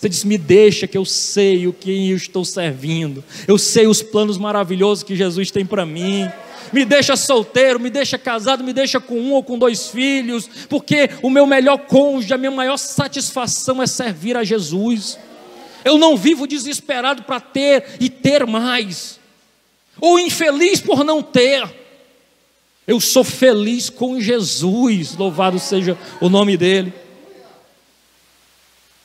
Você diz: Me deixa, que eu sei o que eu estou servindo, eu sei os planos maravilhosos que Jesus tem para mim me deixa solteiro, me deixa casado, me deixa com um ou com dois filhos, porque o meu melhor cônjuge, a minha maior satisfação é servir a Jesus. Eu não vivo desesperado para ter e ter mais, ou infeliz por não ter. Eu sou feliz com Jesus, louvado seja o nome dEle.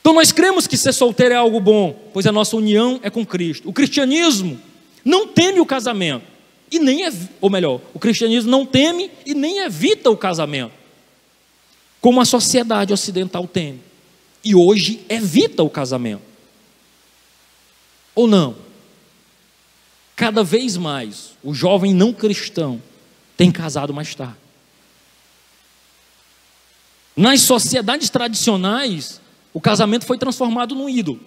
Então nós cremos que ser solteiro é algo bom, pois a nossa união é com Cristo. O cristianismo não teme o casamento. E nem, ou melhor, o cristianismo não teme e nem evita o casamento, como a sociedade ocidental teme. E hoje evita o casamento. Ou não? Cada vez mais o jovem não cristão tem casado mais tarde. Nas sociedades tradicionais, o casamento foi transformado num ídolo.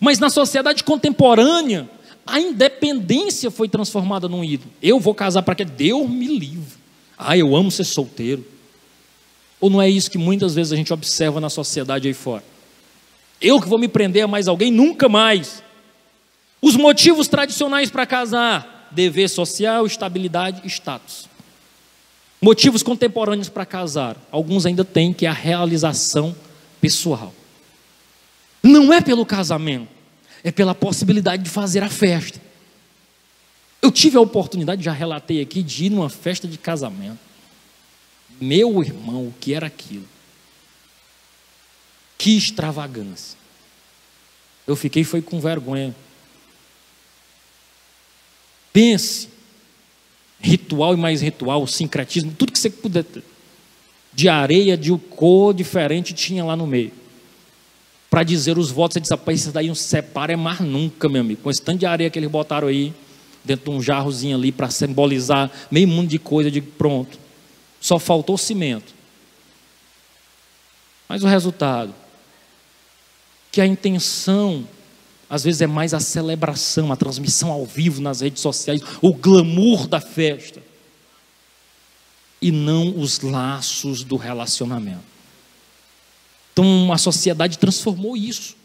Mas na sociedade contemporânea, a independência foi transformada num ídolo. Eu vou casar para que Deus me livre. Ah, eu amo ser solteiro. Ou não é isso que muitas vezes a gente observa na sociedade aí fora? Eu que vou me prender a mais alguém, nunca mais. Os motivos tradicionais para casar: dever social, estabilidade, status. Motivos contemporâneos para casar, alguns ainda têm, que é a realização pessoal. Não é pelo casamento, é pela possibilidade de fazer a festa. Eu tive a oportunidade, já relatei aqui, de ir numa festa de casamento. Meu irmão, o que era aquilo? Que extravagância. Eu fiquei foi com vergonha. Pense, ritual e mais ritual, sincretismo, tudo que você puder. De areia, de cor diferente tinha lá no meio para dizer os votos. Você disse, rapaz, isso daí não se separa é mais nunca, meu amigo. Com esse tanto de areia que eles botaram aí, dentro de um jarrozinho ali, para simbolizar meio mundo de coisa, de pronto. Só faltou cimento. Mas o resultado? Que a intenção, às vezes, é mais a celebração, a transmissão ao vivo nas redes sociais, o glamour da festa. e não os laços do relacionamento. Então a sociedade transformou isso.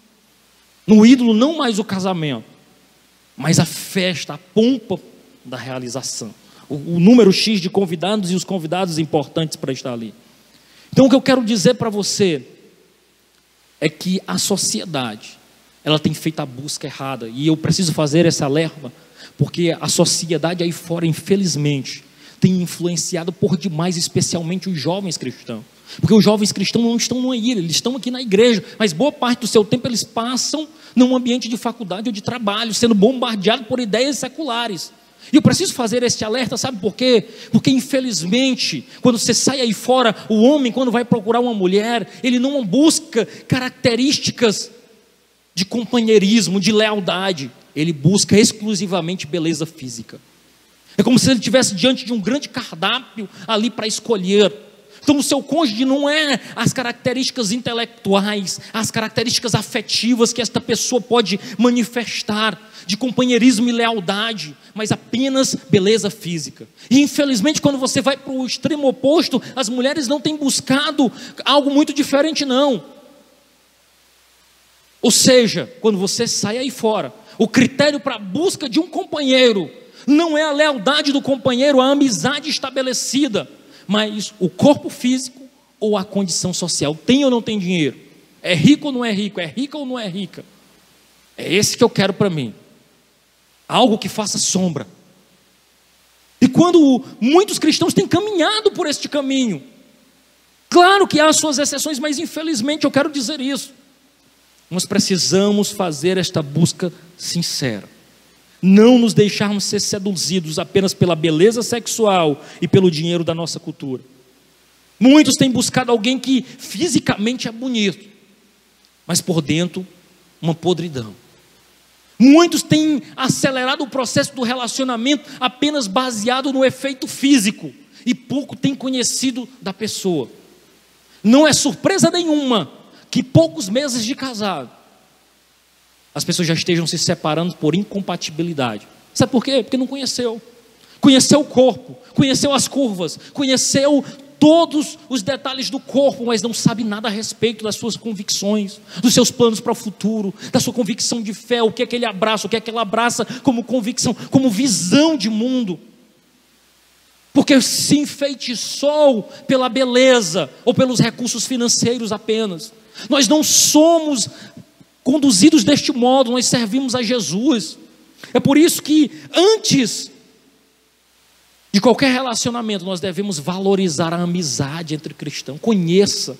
No ídolo, não mais o casamento, mas a festa, a pompa da realização. O, o número X de convidados e os convidados importantes para estar ali. Então o que eu quero dizer para você é que a sociedade, ela tem feito a busca errada, e eu preciso fazer essa alerta, porque a sociedade aí fora, infelizmente, tem influenciado por demais, especialmente os jovens cristãos. Porque os jovens cristãos não estão numa ilha, eles estão aqui na igreja, mas boa parte do seu tempo eles passam num ambiente de faculdade ou de trabalho, sendo bombardeados por ideias seculares. E eu preciso fazer este alerta, sabe por quê? Porque infelizmente, quando você sai aí fora, o homem, quando vai procurar uma mulher, ele não busca características de companheirismo, de lealdade, ele busca exclusivamente beleza física. É como se ele estivesse diante de um grande cardápio ali para escolher. Então, o seu cônjuge não é as características intelectuais, as características afetivas que esta pessoa pode manifestar, de companheirismo e lealdade, mas apenas beleza física. E infelizmente, quando você vai para o extremo oposto, as mulheres não têm buscado algo muito diferente, não. Ou seja, quando você sai aí fora, o critério para a busca de um companheiro não é a lealdade do companheiro, a amizade estabelecida mas o corpo físico ou a condição social. Tem ou não tem dinheiro? É rico ou não é rico? É rica ou não é rica? É esse que eu quero para mim. Algo que faça sombra. E quando muitos cristãos têm caminhado por este caminho, claro que há suas exceções, mas infelizmente eu quero dizer isso. Nós precisamos fazer esta busca sincera não nos deixarmos ser seduzidos apenas pela beleza sexual e pelo dinheiro da nossa cultura. Muitos têm buscado alguém que fisicamente é bonito, mas por dentro uma podridão. Muitos têm acelerado o processo do relacionamento apenas baseado no efeito físico e pouco têm conhecido da pessoa. Não é surpresa nenhuma que poucos meses de casado as pessoas já estejam se separando por incompatibilidade. Sabe por quê? Porque não conheceu. Conheceu o corpo, conheceu as curvas, conheceu todos os detalhes do corpo, mas não sabe nada a respeito das suas convicções, dos seus planos para o futuro, da sua convicção de fé, o que é que ele abraça, o que é que ela abraça como convicção, como visão de mundo. Porque se enfeitiçou pela beleza ou pelos recursos financeiros apenas. Nós não somos Conduzidos deste modo, nós servimos a Jesus. É por isso que, antes de qualquer relacionamento, nós devemos valorizar a amizade entre cristãos. Conheça,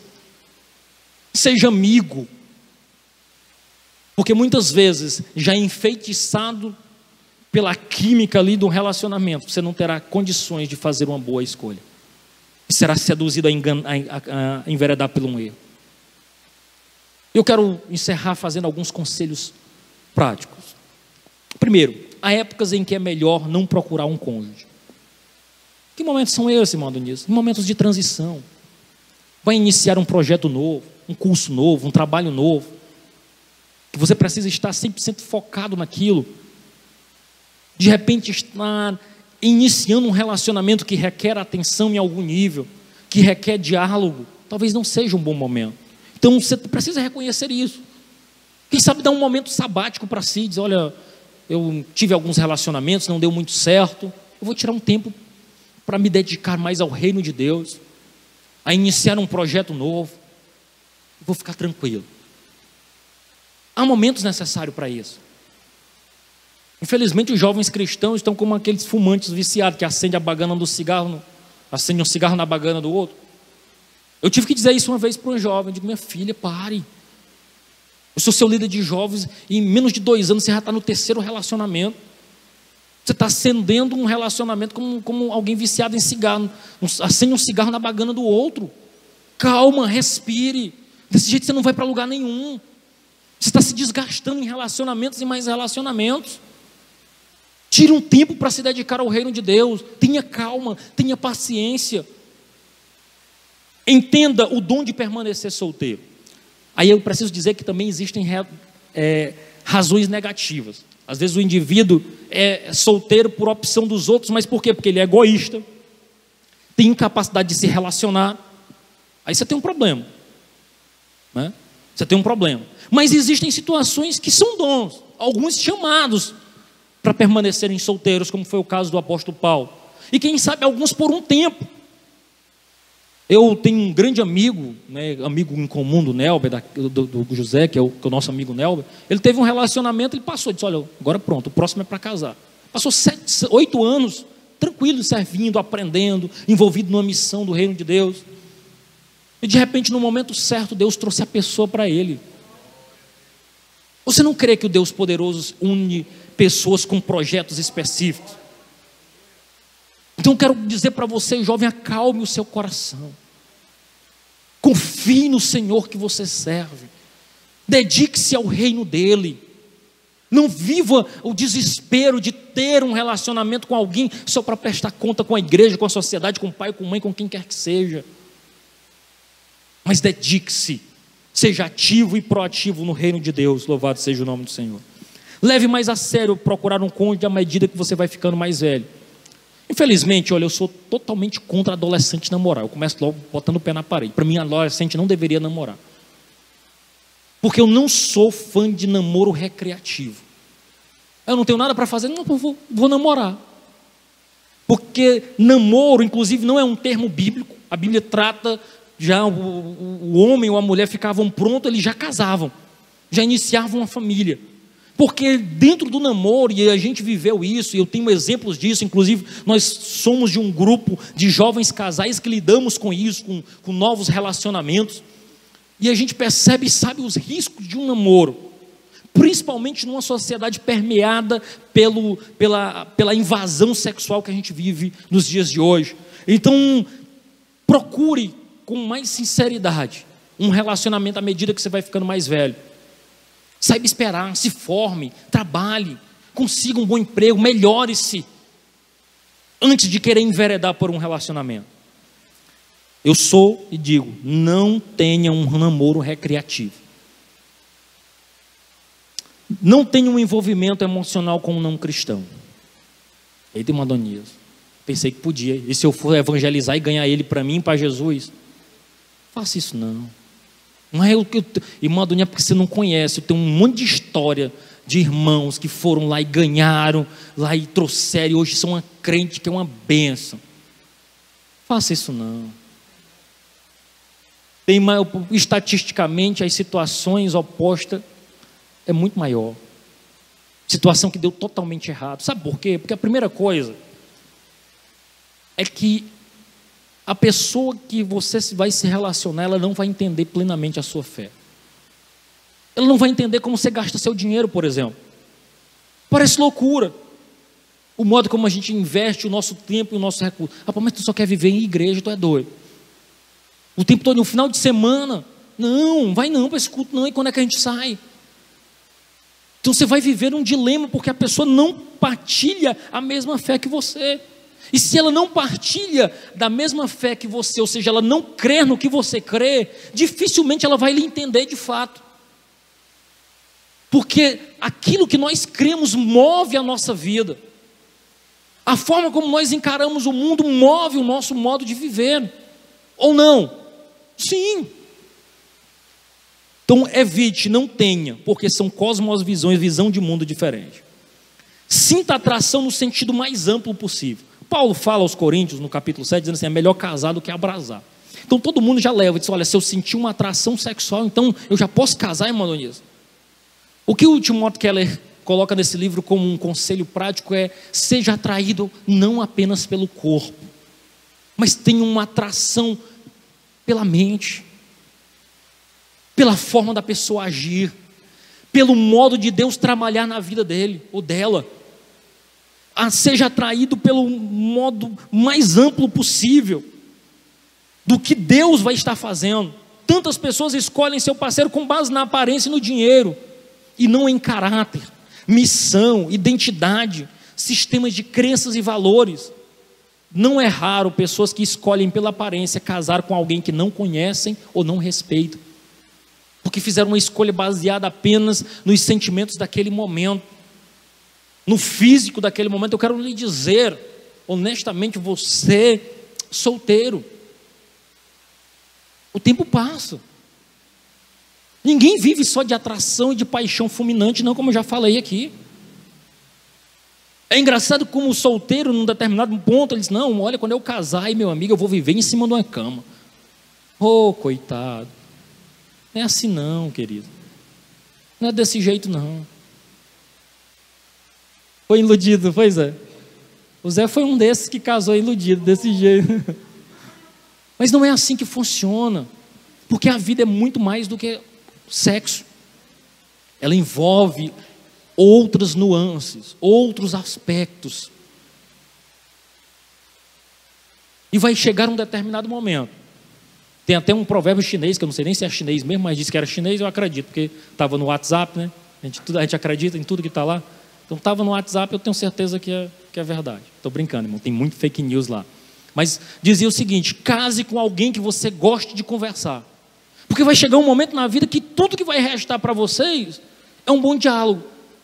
seja amigo, porque muitas vezes, já enfeitiçado pela química ali do relacionamento, você não terá condições de fazer uma boa escolha. Será seduzido a, engan a enveredar pelo um erro. Eu quero encerrar fazendo alguns conselhos práticos. Primeiro, há épocas em que é melhor não procurar um cônjuge. Que momentos são esses, irmão Dionísio? Momentos de transição. Vai iniciar um projeto novo, um curso novo, um trabalho novo. Que você precisa estar 100% focado naquilo. De repente, estar iniciando um relacionamento que requer atenção em algum nível, que requer diálogo, talvez não seja um bom momento. Então você precisa reconhecer isso. Quem sabe dar um momento sabático para si, dizer: olha, eu tive alguns relacionamentos, não deu muito certo, eu vou tirar um tempo para me dedicar mais ao reino de Deus, a iniciar um projeto novo, vou ficar tranquilo. Há momentos necessários para isso. Infelizmente, os jovens cristãos estão como aqueles fumantes viciados que acendem a bagana do cigarro, acendem um cigarro na bagana do outro. Eu tive que dizer isso uma vez para um jovem. Eu digo, minha filha, pare. Eu sou seu líder de jovens e em menos de dois anos você já está no terceiro relacionamento. Você está acendendo um relacionamento como, como alguém viciado em cigarro. Acende um cigarro na bagana do outro. Calma, respire. Desse jeito você não vai para lugar nenhum. Você está se desgastando em relacionamentos e mais relacionamentos. Tire um tempo para se dedicar ao reino de Deus. Tenha calma, tenha paciência. Entenda o dom de permanecer solteiro. Aí eu preciso dizer que também existem é, razões negativas. Às vezes o indivíduo é solteiro por opção dos outros, mas por quê? Porque ele é egoísta, tem incapacidade de se relacionar, aí você tem um problema. Né? Você tem um problema. Mas existem situações que são dons, alguns chamados para permanecerem solteiros, como foi o caso do apóstolo Paulo. E quem sabe alguns por um tempo. Eu tenho um grande amigo, né, amigo em comum do Nelber, do, do, José, que é, o, que é, o, nosso amigo Nelber. Ele teve um relacionamento, ele passou, disse: Olha, agora pronto, o próximo é para casar. Passou sete, oito anos tranquilo, servindo, aprendendo, envolvido numa missão do reino de Deus. E de repente, no momento certo, Deus trouxe a pessoa para ele. Você não crê que o Deus poderoso une pessoas com projetos específicos? Então, quero dizer para você, jovem, acalme o seu coração. Confie no Senhor que você serve. Dedique-se ao reino dele. Não viva o desespero de ter um relacionamento com alguém só para prestar conta com a igreja, com a sociedade, com o pai, com a mãe, com quem quer que seja. Mas dedique-se, seja ativo e proativo no reino de Deus. Louvado seja o nome do Senhor. Leve mais a sério procurar um cônjuge à medida que você vai ficando mais velho. Infelizmente, olha, eu sou totalmente contra adolescente namorar. Eu começo logo botando o pé na parede. Para mim, adolescente não deveria namorar. Porque eu não sou fã de namoro recreativo. Eu não tenho nada para fazer, não, vou, vou namorar. Porque namoro, inclusive, não é um termo bíblico. A Bíblia trata já o, o, homem ou a mulher ficavam prontos, eles já casavam, já iniciavam uma família. Porque dentro do namoro, e a gente viveu isso, e eu tenho exemplos disso, inclusive nós somos de um grupo de jovens casais que lidamos com isso, com, com novos relacionamentos, e a gente percebe e sabe os riscos de um namoro, principalmente numa sociedade permeada pelo, pela, pela invasão sexual que a gente vive nos dias de hoje. Então, procure com mais sinceridade um relacionamento à medida que você vai ficando mais velho. Saiba esperar, se forme, trabalhe, consiga um bom emprego, melhore-se, antes de querer enveredar por um relacionamento. Eu sou e digo: não tenha um namoro recreativo. Não tenha um envolvimento emocional com um não cristão. Aí tem uma Adonias. Pensei que podia. E se eu for evangelizar e ganhar ele para mim, para Jesus? Faça isso não. Não é o que eu. Irmã Adonia, porque você não conhece. Eu tenho um monte de história de irmãos que foram lá e ganharam, lá e trouxeram, e hoje são uma crente que é uma bênção. Faça isso não. Tem, estatisticamente, as situações opostas é muito maior. Situação que deu totalmente errado. Sabe por quê? Porque a primeira coisa é que a pessoa que você vai se relacionar, ela não vai entender plenamente a sua fé. Ela não vai entender como você gasta seu dinheiro, por exemplo. Parece loucura. O modo como a gente investe o nosso tempo e o nosso recurso. Ah, mas tu só quer viver em igreja, tu é doido. O tempo todo, no final de semana. Não, vai não para esse culto, não. E quando é que a gente sai? Então você vai viver um dilema porque a pessoa não partilha a mesma fé que você. E se ela não partilha da mesma fé que você, ou seja, ela não crê no que você crê, dificilmente ela vai lhe entender de fato. Porque aquilo que nós cremos move a nossa vida. A forma como nós encaramos o mundo move o nosso modo de viver. Ou não? Sim. Então evite, não tenha, porque são cosmovisões, visão de mundo diferente. Sinta atração no sentido mais amplo possível. Paulo fala aos Coríntios, no capítulo 7, dizendo assim: é melhor casar do que abrasar. Então todo mundo já leva, diz: olha, se eu sentir uma atração sexual, então eu já posso casar, irmão Donias. O que o Timothy Keller coloca nesse livro como um conselho prático é: seja atraído não apenas pelo corpo, mas tenha uma atração pela mente, pela forma da pessoa agir, pelo modo de Deus trabalhar na vida dele ou dela. Seja atraído pelo modo mais amplo possível do que Deus vai estar fazendo. Tantas pessoas escolhem seu parceiro com base na aparência e no dinheiro, e não em caráter, missão, identidade, sistemas de crenças e valores. Não é raro pessoas que escolhem pela aparência casar com alguém que não conhecem ou não respeitam, porque fizeram uma escolha baseada apenas nos sentimentos daquele momento, no físico daquele momento. Eu quero lhe dizer, honestamente, você solteiro. O tempo passa. Ninguém vive só de atração e de paixão fulminante, não, como eu já falei aqui. É engraçado como o solteiro, num determinado ponto, ele diz: Não, olha, quando eu casar, meu amigo, eu vou viver em cima de uma cama. Oh, coitado. Não é assim, não, querido. Não é desse jeito, não. Foi iludido, pois é. O Zé foi um desses que casou iludido, desse jeito. Mas não é assim que funciona. Porque a vida é muito mais do que sexo. Ela envolve outras nuances, outros aspectos. E vai chegar um determinado momento. Tem até um provérbio chinês, que eu não sei nem se é chinês mesmo, mas disse que era chinês, eu acredito, porque estava no WhatsApp, né? A gente, a gente acredita em tudo que está lá. Então estava no WhatsApp, eu tenho certeza que é, que é verdade. Estou brincando, irmão, tem muito fake news lá. Mas dizia o seguinte: case com alguém que você goste de conversar. Porque vai chegar um momento na vida que tudo que vai restar para vocês é um bom diálogo,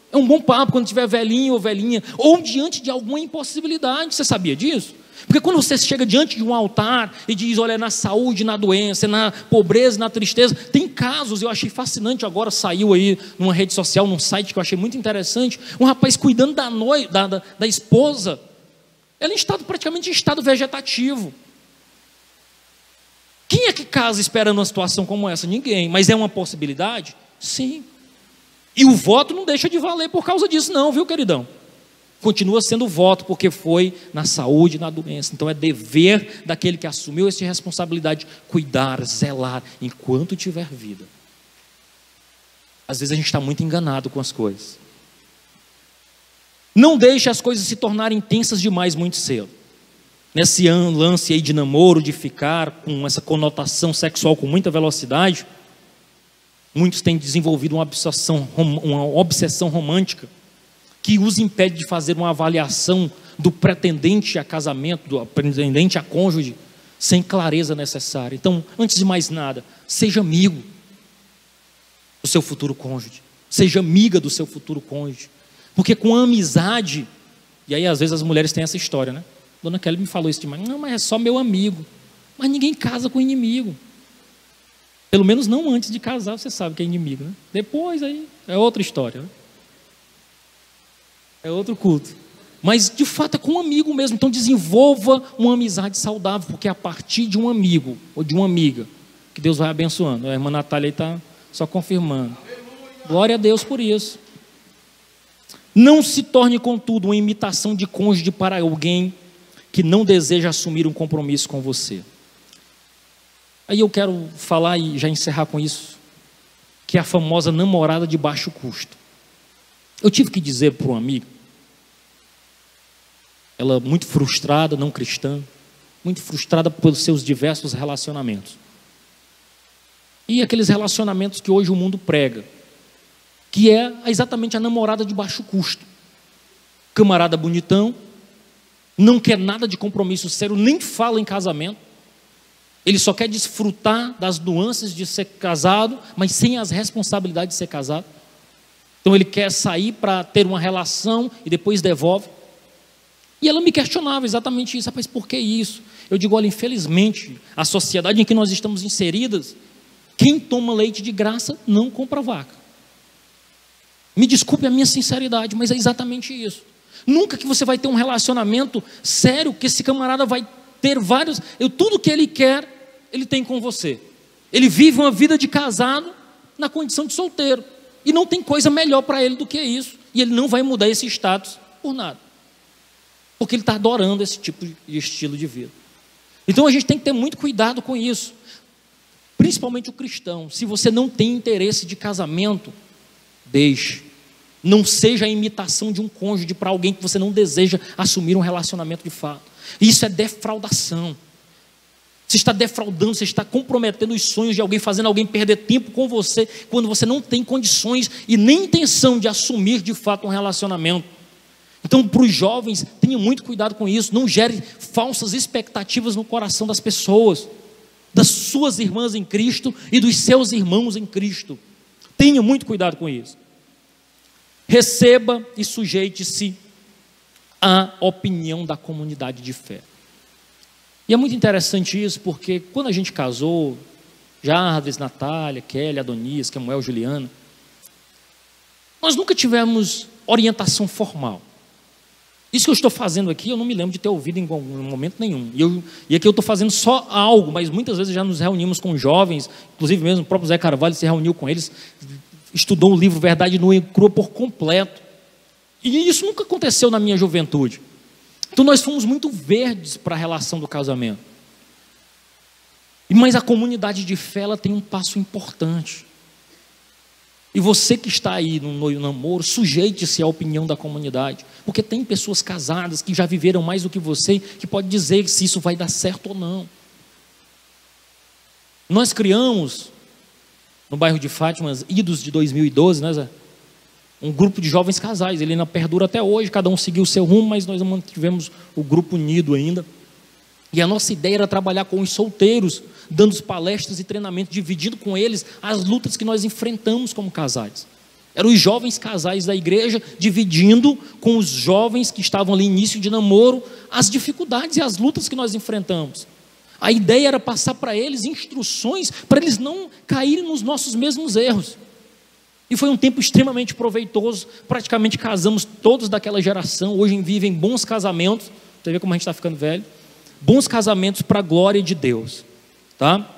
é um bom papo quando tiver velhinho ou velhinha, ou diante de alguma impossibilidade. Você sabia disso? Porque quando você chega diante de um altar e diz, olha, na saúde, na doença, na pobreza, na tristeza, tem casos, eu achei fascinante, agora saiu aí numa rede social, num site que eu achei muito interessante, um rapaz cuidando da, noiva, da, da, da esposa, ela em estado, praticamente em estado vegetativo. Quem é que casa esperando uma situação como essa? Ninguém. Mas é uma possibilidade? Sim. E o voto não deixa de valer por causa disso, não, viu, queridão? Continua sendo voto, porque foi na saúde na doença. Então é dever daquele que assumiu essa responsabilidade cuidar, zelar, enquanto tiver vida. Às vezes a gente está muito enganado com as coisas. Não deixe as coisas se tornarem intensas demais muito cedo nesse lance aí de namoro, de ficar com essa conotação sexual com muita velocidade, muitos têm desenvolvido uma obsessão, uma obsessão romântica que os impede de fazer uma avaliação do pretendente a casamento, do pretendente a cônjuge, sem clareza necessária. Então, antes de mais nada, seja amigo do seu futuro cônjuge, seja amiga do seu futuro cônjuge, porque com a amizade, e aí às vezes as mulheres têm essa história, né? Dona Kelly me falou isso demais. Não, mas é só meu amigo. Mas ninguém casa com inimigo. Pelo menos não antes de casar, você sabe que é inimigo. Né? Depois aí é outra história. Né? É outro culto. Mas de fato é com um amigo mesmo. Então desenvolva uma amizade saudável, porque é a partir de um amigo ou de uma amiga que Deus vai abençoando. A irmã Natália está só confirmando. Glória a Deus por isso. Não se torne, contudo, uma imitação de cônjuge para alguém que não deseja assumir um compromisso com você. Aí eu quero falar e já encerrar com isso, que é a famosa namorada de baixo custo. Eu tive que dizer para um amigo, ela muito frustrada, não cristã, muito frustrada pelos seus diversos relacionamentos. E aqueles relacionamentos que hoje o mundo prega, que é exatamente a namorada de baixo custo. Camarada bonitão, não quer nada de compromisso sério, nem fala em casamento. Ele só quer desfrutar das nuances de ser casado, mas sem as responsabilidades de ser casado. Então ele quer sair para ter uma relação e depois devolve. E ela me questionava exatamente isso, mas por que isso? Eu digo, olha, infelizmente, a sociedade em que nós estamos inseridas, quem toma leite de graça não compra vaca. Me desculpe a minha sinceridade, mas é exatamente isso. Nunca que você vai ter um relacionamento sério que esse camarada vai ter vários. Eu, tudo que ele quer, ele tem com você. Ele vive uma vida de casado na condição de solteiro. E não tem coisa melhor para ele do que isso. E ele não vai mudar esse status por nada. Porque ele está adorando esse tipo de estilo de vida. Então a gente tem que ter muito cuidado com isso. Principalmente o cristão. Se você não tem interesse de casamento, deixe. Não seja a imitação de um cônjuge para alguém que você não deseja assumir um relacionamento de fato. Isso é defraudação. Você está defraudando, você está comprometendo os sonhos de alguém, fazendo alguém perder tempo com você, quando você não tem condições e nem intenção de assumir de fato um relacionamento. Então, para os jovens, tenha muito cuidado com isso. Não gere falsas expectativas no coração das pessoas, das suas irmãs em Cristo e dos seus irmãos em Cristo. Tenha muito cuidado com isso. Receba e sujeite-se à opinião da comunidade de fé. E é muito interessante isso, porque quando a gente casou, Jarvis, Natália, Kelly, Adonias, Samuel, Juliana, nós nunca tivemos orientação formal. Isso que eu estou fazendo aqui, eu não me lembro de ter ouvido em momento nenhum. E, eu, e aqui eu estou fazendo só algo, mas muitas vezes já nos reunimos com jovens, inclusive mesmo o próprio Zé Carvalho se reuniu com eles, estudou o livro Verdade Nua Crua por completo. E isso nunca aconteceu na minha juventude. Então nós fomos muito verdes para a relação do casamento. Mas a comunidade de fé ela tem um passo importante. E você que está aí no noio namoro, sujeite-se à opinião da comunidade, porque tem pessoas casadas que já viveram mais do que você, que pode dizer se isso vai dar certo ou não. Nós criamos no bairro de Fátima, idos de 2012, né, Zé? Um grupo de jovens casais, ele ainda perdura até hoje, cada um seguiu o seu rumo, mas nós mantivemos o grupo unido ainda. E a nossa ideia era trabalhar com os solteiros, dando palestras e treinamentos, dividindo com eles as lutas que nós enfrentamos como casais. Eram os jovens casais da igreja dividindo com os jovens que estavam ali início de namoro as dificuldades e as lutas que nós enfrentamos. A ideia era passar para eles instruções para eles não caírem nos nossos mesmos erros. E foi um tempo extremamente proveitoso. Praticamente casamos todos daquela geração. Hoje vivem bons casamentos. Você vê como a gente está ficando velho bons casamentos para a glória de Deus, tá?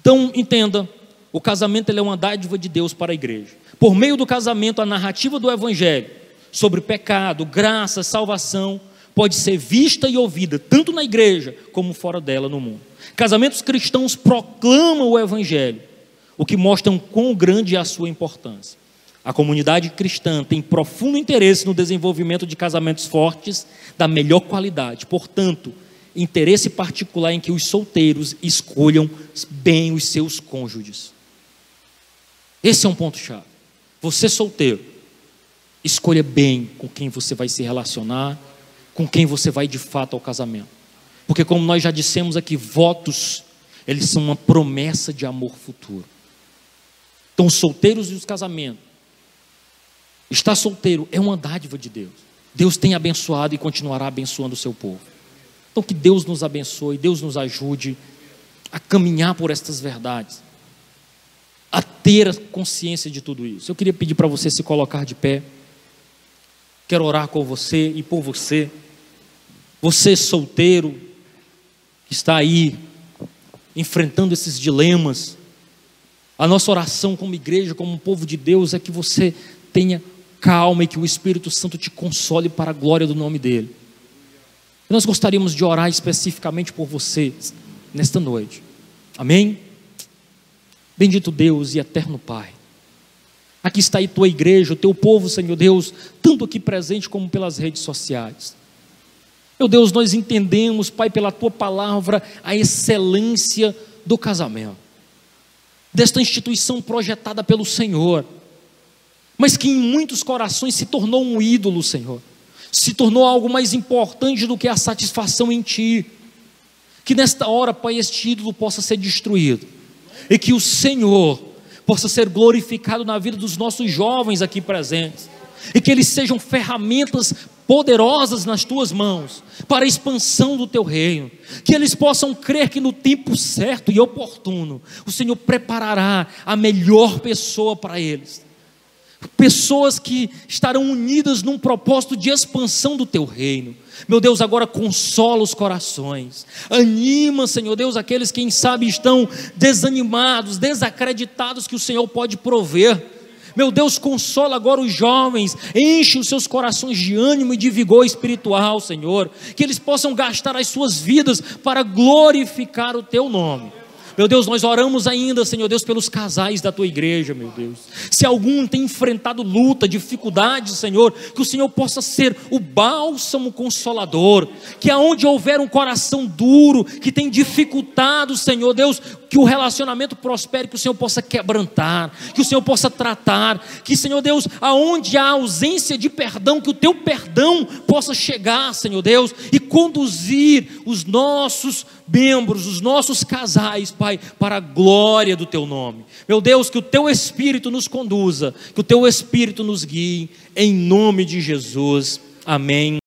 Então, entenda, o casamento é uma dádiva de Deus para a igreja. Por meio do casamento, a narrativa do evangelho sobre pecado, graça, salvação pode ser vista e ouvida tanto na igreja como fora dela no mundo. Casamentos cristãos proclamam o evangelho, o que mostra quão grande é a sua importância. A comunidade cristã tem profundo interesse no desenvolvimento de casamentos fortes da melhor qualidade. Portanto, interesse particular em que os solteiros escolham bem os seus cônjuges. Esse é um ponto-chave. Você solteiro, escolha bem com quem você vai se relacionar, com quem você vai de fato ao casamento. Porque, como nós já dissemos aqui, votos, eles são uma promessa de amor futuro. Então, os solteiros e os casamentos. Estar solteiro é uma dádiva de Deus. Deus tem abençoado e continuará abençoando o seu povo. Então, que Deus nos abençoe, Deus nos ajude a caminhar por estas verdades, a ter consciência de tudo isso. Eu queria pedir para você se colocar de pé. Quero orar com você e por você. Você solteiro, que está aí enfrentando esses dilemas. A nossa oração como igreja, como um povo de Deus, é que você tenha calma e que o Espírito Santo te console para a glória do nome dEle. Nós gostaríamos de orar especificamente por você nesta noite. Amém? Bendito Deus e eterno Pai. Aqui está aí tua igreja, o teu povo, Senhor Deus, tanto aqui presente como pelas redes sociais. Meu Deus, nós entendemos, Pai, pela tua palavra, a excelência do casamento, desta instituição projetada pelo Senhor, mas que em muitos corações se tornou um ídolo, Senhor se tornou algo mais importante do que a satisfação em Ti. Que nesta hora, Pai, este ídolo possa ser destruído e que o Senhor possa ser glorificado na vida dos nossos jovens aqui presentes e que eles sejam ferramentas poderosas nas tuas mãos para a expansão do teu reino, que eles possam crer que no tempo certo e oportuno o Senhor preparará a melhor pessoa para eles pessoas que estarão unidas num propósito de expansão do teu reino. Meu Deus, agora consola os corações, anima, Senhor Deus, aqueles que, quem sabe, estão desanimados, desacreditados que o Senhor pode prover. Meu Deus, consola agora os jovens, enche os seus corações de ânimo e de vigor espiritual, Senhor, que eles possam gastar as suas vidas para glorificar o teu nome. Meu Deus, nós oramos ainda, Senhor Deus, pelos casais da tua igreja, meu Deus. Se algum tem enfrentado luta, dificuldades, Senhor, que o Senhor possa ser o bálsamo consolador, que aonde houver um coração duro, que tem dificultado, Senhor Deus, que o relacionamento prospere, que o Senhor possa quebrantar, que o Senhor possa tratar, que, Senhor Deus, aonde há ausência de perdão, que o teu perdão possa chegar, Senhor Deus, e conduzir os nossos membros, os nossos casais, Pai, para a glória do Teu nome. Meu Deus, que o Teu Espírito nos conduza, que o Teu Espírito nos guie, em nome de Jesus. Amém.